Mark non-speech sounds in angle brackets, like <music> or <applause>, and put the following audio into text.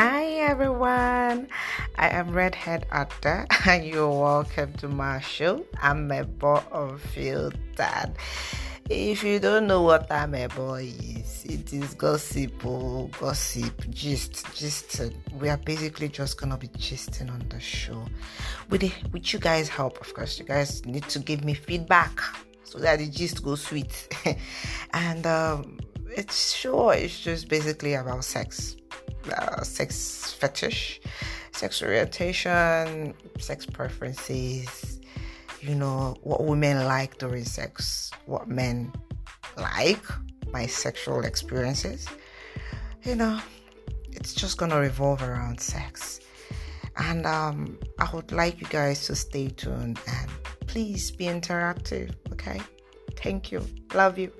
Hi everyone, I am Redhead Actor <laughs> and you're welcome to my show. Amebo unfiltered. If you don't know what Amebo is, it is gossip, oh, gossip, gist, gist. We are basically just gonna be gisting on the show. With the, with you guys' help, of course. You guys need to give me feedback so that the gist goes sweet. <laughs> and um, it's sure it's just basically about sex uh, sex fetish, sex orientation, sex preferences, you know, what women like during sex, what men like, my sexual experiences. You know, it's just gonna revolve around sex. And um, I would like you guys to stay tuned and please be interactive, okay? Thank you. Love you.